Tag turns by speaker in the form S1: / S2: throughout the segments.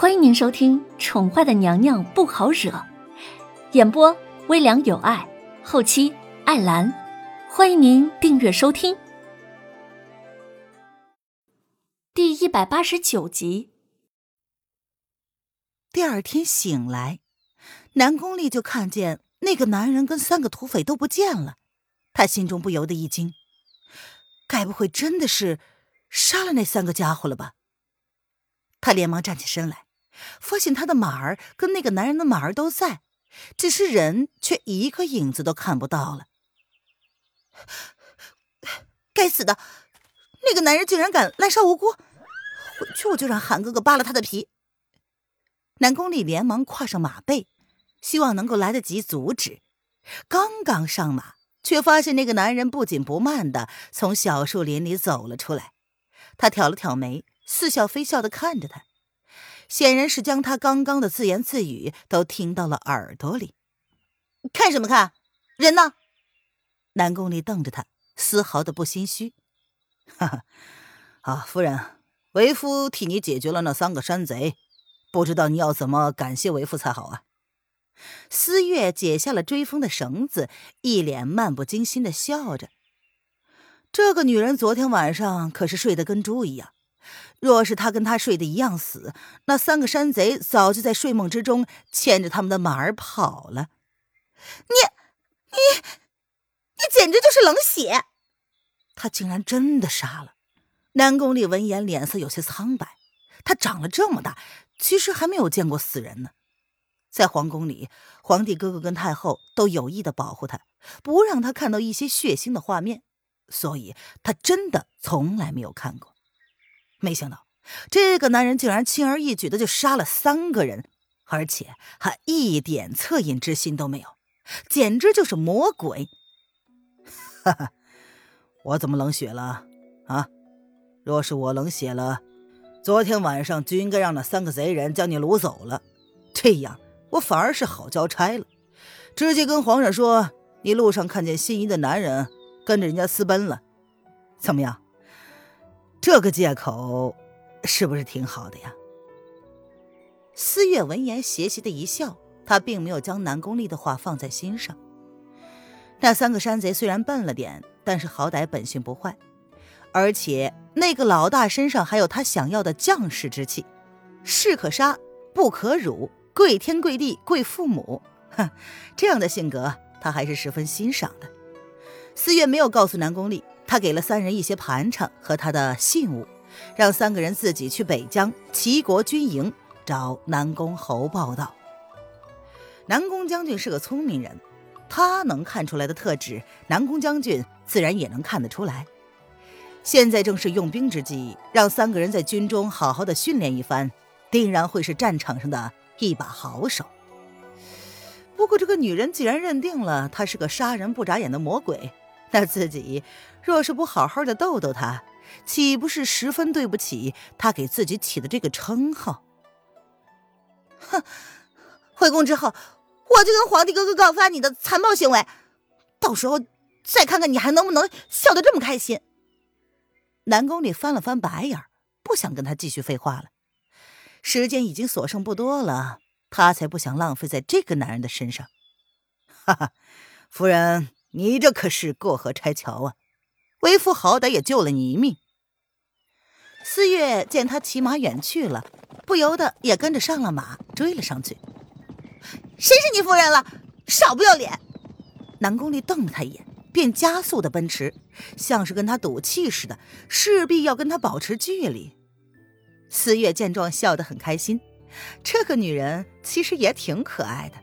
S1: 欢迎您收听《宠坏的娘娘不好惹》，演播微凉有爱，后期艾兰。欢迎您订阅收听。第一百八十九集。
S2: 第二天醒来，南宫丽就看见那个男人跟三个土匪都不见了，他心中不由得一惊，该不会真的是杀了那三个家伙了吧？他连忙站起身来，发现他的马儿跟那个男人的马儿都在，只是人却一个影子都看不到了。该死的，那个男人竟然敢滥杀无辜！回去我就让韩哥哥扒了他的皮。南宫丽连忙跨上马背，希望能够来得及阻止。刚刚上马，却发现那个男人不紧不慢的从小树林里走了出来。他挑了挑眉。似笑非笑的看着他，显然是将他刚刚的自言自语都听到了耳朵里。看什么看？人呢？南宫丽瞪着他，丝毫的不心虚。哈哈，啊，夫人，为夫替你解决了那三个山贼，不知道你要怎么感谢为夫才好啊？思月解下了追风的绳子，一脸漫不经心的笑着。这个女人昨天晚上可是睡得跟猪一样。若是他跟他睡得一样死，那三个山贼早就在睡梦之中牵着他们的马儿跑了。你、你、你简直就是冷血！他竟然真的杀了南宫丽。闻言，脸色有些苍白。他长了这么大，其实还没有见过死人呢。在皇宫里，皇帝哥哥跟太后都有意的保护他，不让他看到一些血腥的画面，所以他真的从来没有看过。没想到，这个男人竟然轻而易举的就杀了三个人，而且还一点恻隐之心都没有，简直就是魔鬼！哈哈，我怎么冷血了啊？若是我冷血了，昨天晚上就应该让那三个贼人将你掳走了，这样我反而是好交差了。直接跟皇上说，你路上看见心仪的男人跟着人家私奔了，怎么样？这个借口是不是挺好的呀？思月闻言邪邪的一笑，他并没有将南宫丽的话放在心上。那三个山贼虽然笨了点，但是好歹本性不坏，而且那个老大身上还有他想要的将士之气，士可杀，不可辱，跪天跪地跪父母，哼，这样的性格他还是十分欣赏的。思月没有告诉南宫丽。他给了三人一些盘缠和他的信物，让三个人自己去北疆齐国军营找南宫侯报道。南宫将军是个聪明人，他能看出来的特质，南宫将军自然也能看得出来。现在正是用兵之际，让三个人在军中好好的训练一番，定然会是战场上的一把好手。不过，这个女人既然认定了他是个杀人不眨眼的魔鬼。那自己若是不好好的逗逗他，岂不是十分对不起他给自己起的这个称号？哼！回宫之后，我就跟皇帝哥哥告发你的残暴行为，到时候再看看你还能不能笑得这么开心。南宫里翻了翻白眼，不想跟他继续废话了。时间已经所剩不多了，他才不想浪费在这个男人的身上。哈哈，夫人。你这可是过河拆桥啊！为夫好歹也救了你一命。思月见他骑马远去了，不由得也跟着上了马，追了上去。谁是你夫人了？少不要脸！南宫丽瞪了他一眼，便加速的奔驰，像是跟他赌气似的，势必要跟他保持距离。思月见状，笑得很开心。这个女人其实也挺可爱的，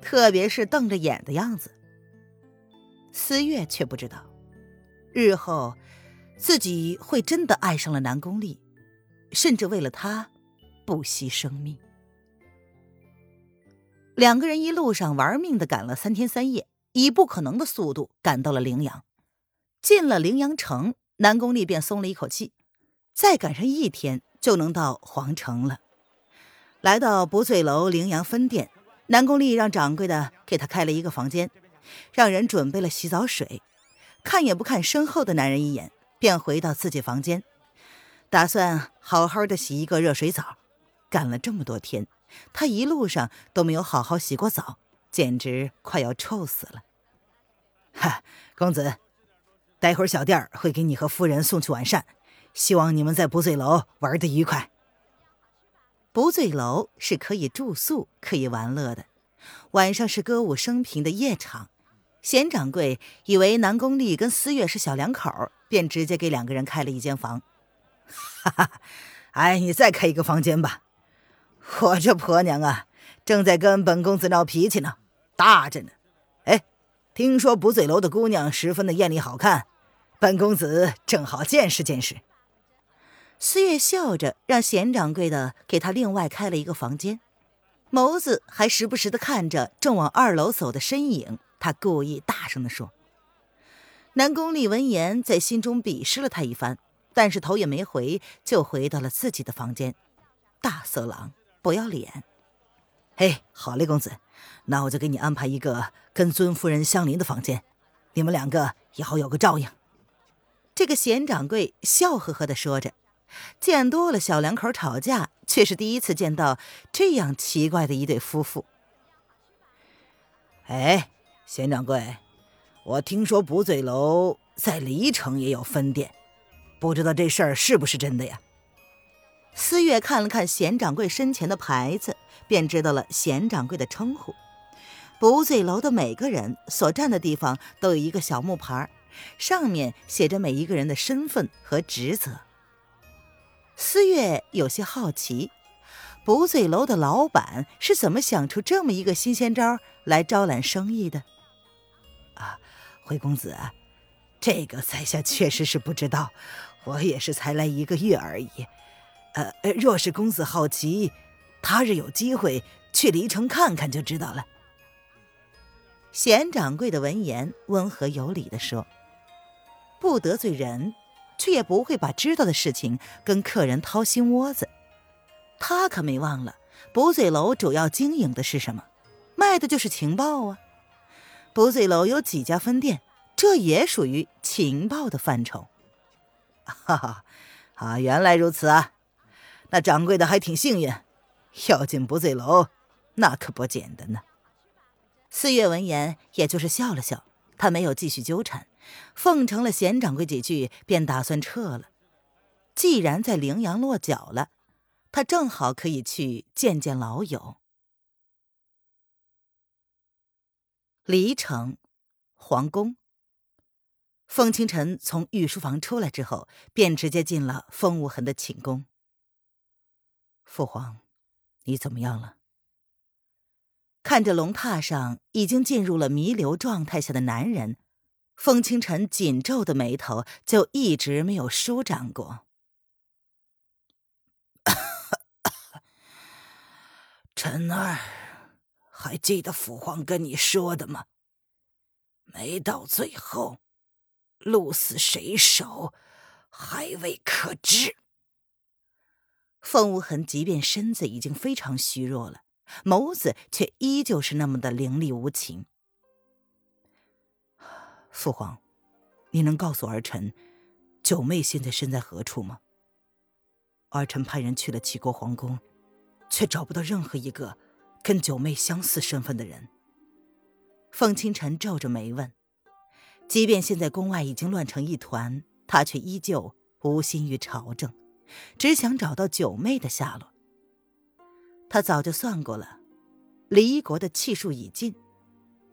S2: 特别是瞪着眼的样子。思月却不知道，日后自己会真的爱上了南宫丽，甚至为了他不惜生命。两个人一路上玩命的赶了三天三夜，以不可能的速度赶到了陵阳。进了陵阳城，南宫丽便松了一口气，再赶上一天就能到皇城了。来到不醉楼陵阳分店，南宫丽让掌柜的给他开了一个房间。让人准备了洗澡水，看也不看身后的男人一眼，便回到自己房间，打算好好的洗一个热水澡。干了这么多天，他一路上都没有好好洗过澡，简直快要臭死了。
S3: 哈，公子，待会儿小店儿会给你和夫人送去晚膳，希望你们在不醉楼玩得愉快。
S2: 不醉楼是可以住宿、可以玩乐的，晚上是歌舞升平的夜场。贤掌柜以为南宫丽跟思月是小两口，便直接给两个人开了一间房。
S3: 哈哈，哎，你再开一个房间吧。我这婆娘啊，正在跟本公子闹脾气呢，大着呢。哎，听说不醉楼的姑娘十分的艳丽好看，本公子正好见识见识。
S2: 思月笑着让贤掌柜的给他另外开了一个房间，眸子还时不时的看着正往二楼走的身影。他故意大声的说：“南宫丽闻言，在心中鄙视了他一番，但是头也没回，就回到了自己的房间。大色狼，不要脸！
S3: 嘿，好嘞，公子，那我就给你安排一个跟尊夫人相邻的房间，你们两个也好有个照应。”
S2: 这个贤掌柜笑呵呵的说着，见多了小两口吵架，却是第一次见到这样奇怪的一对夫妇。
S3: 哎。贤掌柜，我听说不醉楼在黎城也有分店，不知道这事儿是不是真的呀？
S2: 思月看了看贤掌柜身前的牌子，便知道了贤掌柜的称呼。不醉楼的每个人所站的地方都有一个小木牌，上面写着每一个人的身份和职责。思月有些好奇，不醉楼的老板是怎么想出这么一个新鲜招来招揽生意的？
S3: 啊，回公子，这个在下确实是不知道，我也是才来一个月而已。呃，若是公子好奇，他日有机会去离城看看就知道了。
S2: 贤掌柜的闻言，温和有礼的说：“不得罪人，却也不会把知道的事情跟客人掏心窝子。他可没忘了，不醉楼主要经营的是什么，卖的就是情报啊。”不醉楼有几家分店，这也属于情报的范畴。
S3: 哈哈，啊，原来如此啊！那掌柜的还挺幸运，要进不醉楼，那可不简单呢。
S2: 四月闻言，也就是笑了笑，他没有继续纠缠，奉承了贤掌柜几句，便打算撤了。既然在羚羊落脚了，他正好可以去见见老友。离城，皇宫。风清晨从御书房出来之后，便直接进了风无痕的寝宫。
S3: 父皇，你怎么样了？
S2: 看着龙榻上已经进入了弥留状态下的男人，风清晨紧皱的眉头就一直没有舒展过。
S3: 臣儿。还记得父皇跟你说的吗？没到最后，鹿死谁手，还未可知。
S2: 风无痕即便身子已经非常虚弱了，眸子却依旧是那么的凌厉无情。
S3: 父皇，你能告诉儿臣，九妹现在身在何处吗？儿臣派人去了齐国皇宫，却找不到任何一个。跟九妹相似身份的人，
S2: 凤清晨皱着眉问：“即便现在宫外已经乱成一团，他却依旧无心于朝政，只想找到九妹的下落。他早就算过了，离国的气数已尽，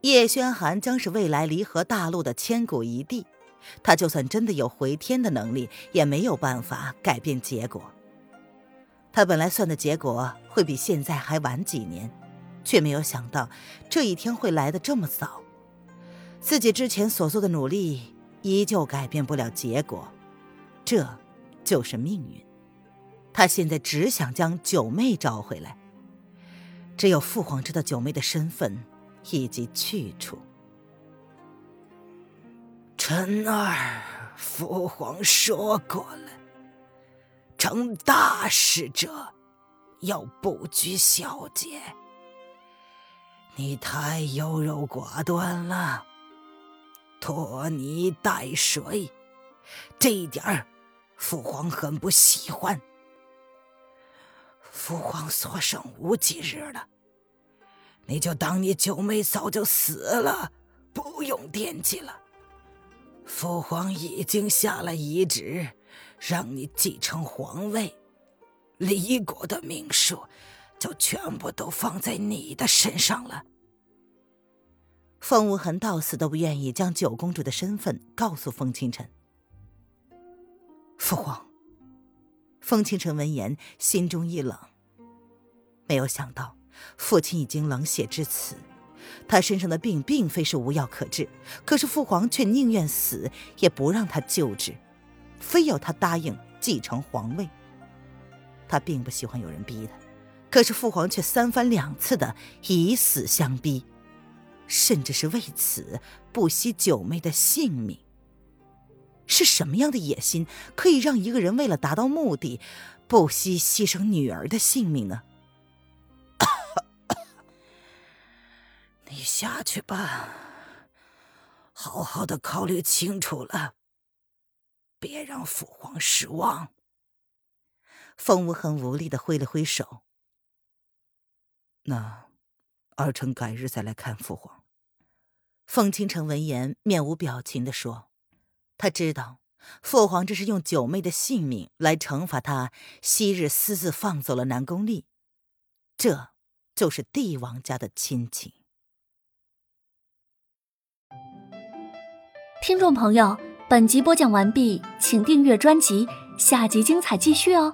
S2: 叶轩寒将是未来离合大陆的千古一帝。他就算真的有回天的能力，也没有办法改变结果。他本来算的结果会比现在还晚几年。”却没有想到这一天会来的这么早，自己之前所做的努力依旧改变不了结果，这就是命运。他现在只想将九妹找回来，只有父皇知道九妹的身份以及去处。
S3: 臣儿，父皇说过了，成大事者要不拘小节。你太优柔寡断了，拖泥带水，这一点儿父皇很不喜欢。父皇所剩无几日了，你就当你九妹早就死了，不用惦记了。父皇已经下了遗旨，让你继承皇位，李国的命数就全部都放在你的身上了。
S2: 风无痕到死都不愿意将九公主的身份告诉风清晨。父皇，风清晨闻言心中一冷，没有想到父亲已经冷血至此。他身上的病并非是无药可治，可是父皇却宁愿死也不让他救治，非要他答应继承皇位。他并不喜欢有人逼他，可是父皇却三番两次的以死相逼，甚至是为此不惜九妹的性命。是什么样的野心，可以让一个人为了达到目的，不惜牺牲女儿的性命呢？
S3: 你下去吧，好好的考虑清楚了，别让父皇失望。
S2: 风无痕无力的挥了挥手。那儿臣改日再来看父皇。风清城闻言，面无表情的说：“他知道，父皇这是用九妹的性命来惩罚他昔日私自放走了南宫丽，这就是帝王家的亲情。”
S1: 听众朋友，本集播讲完毕，请订阅专辑，下集精彩继续哦。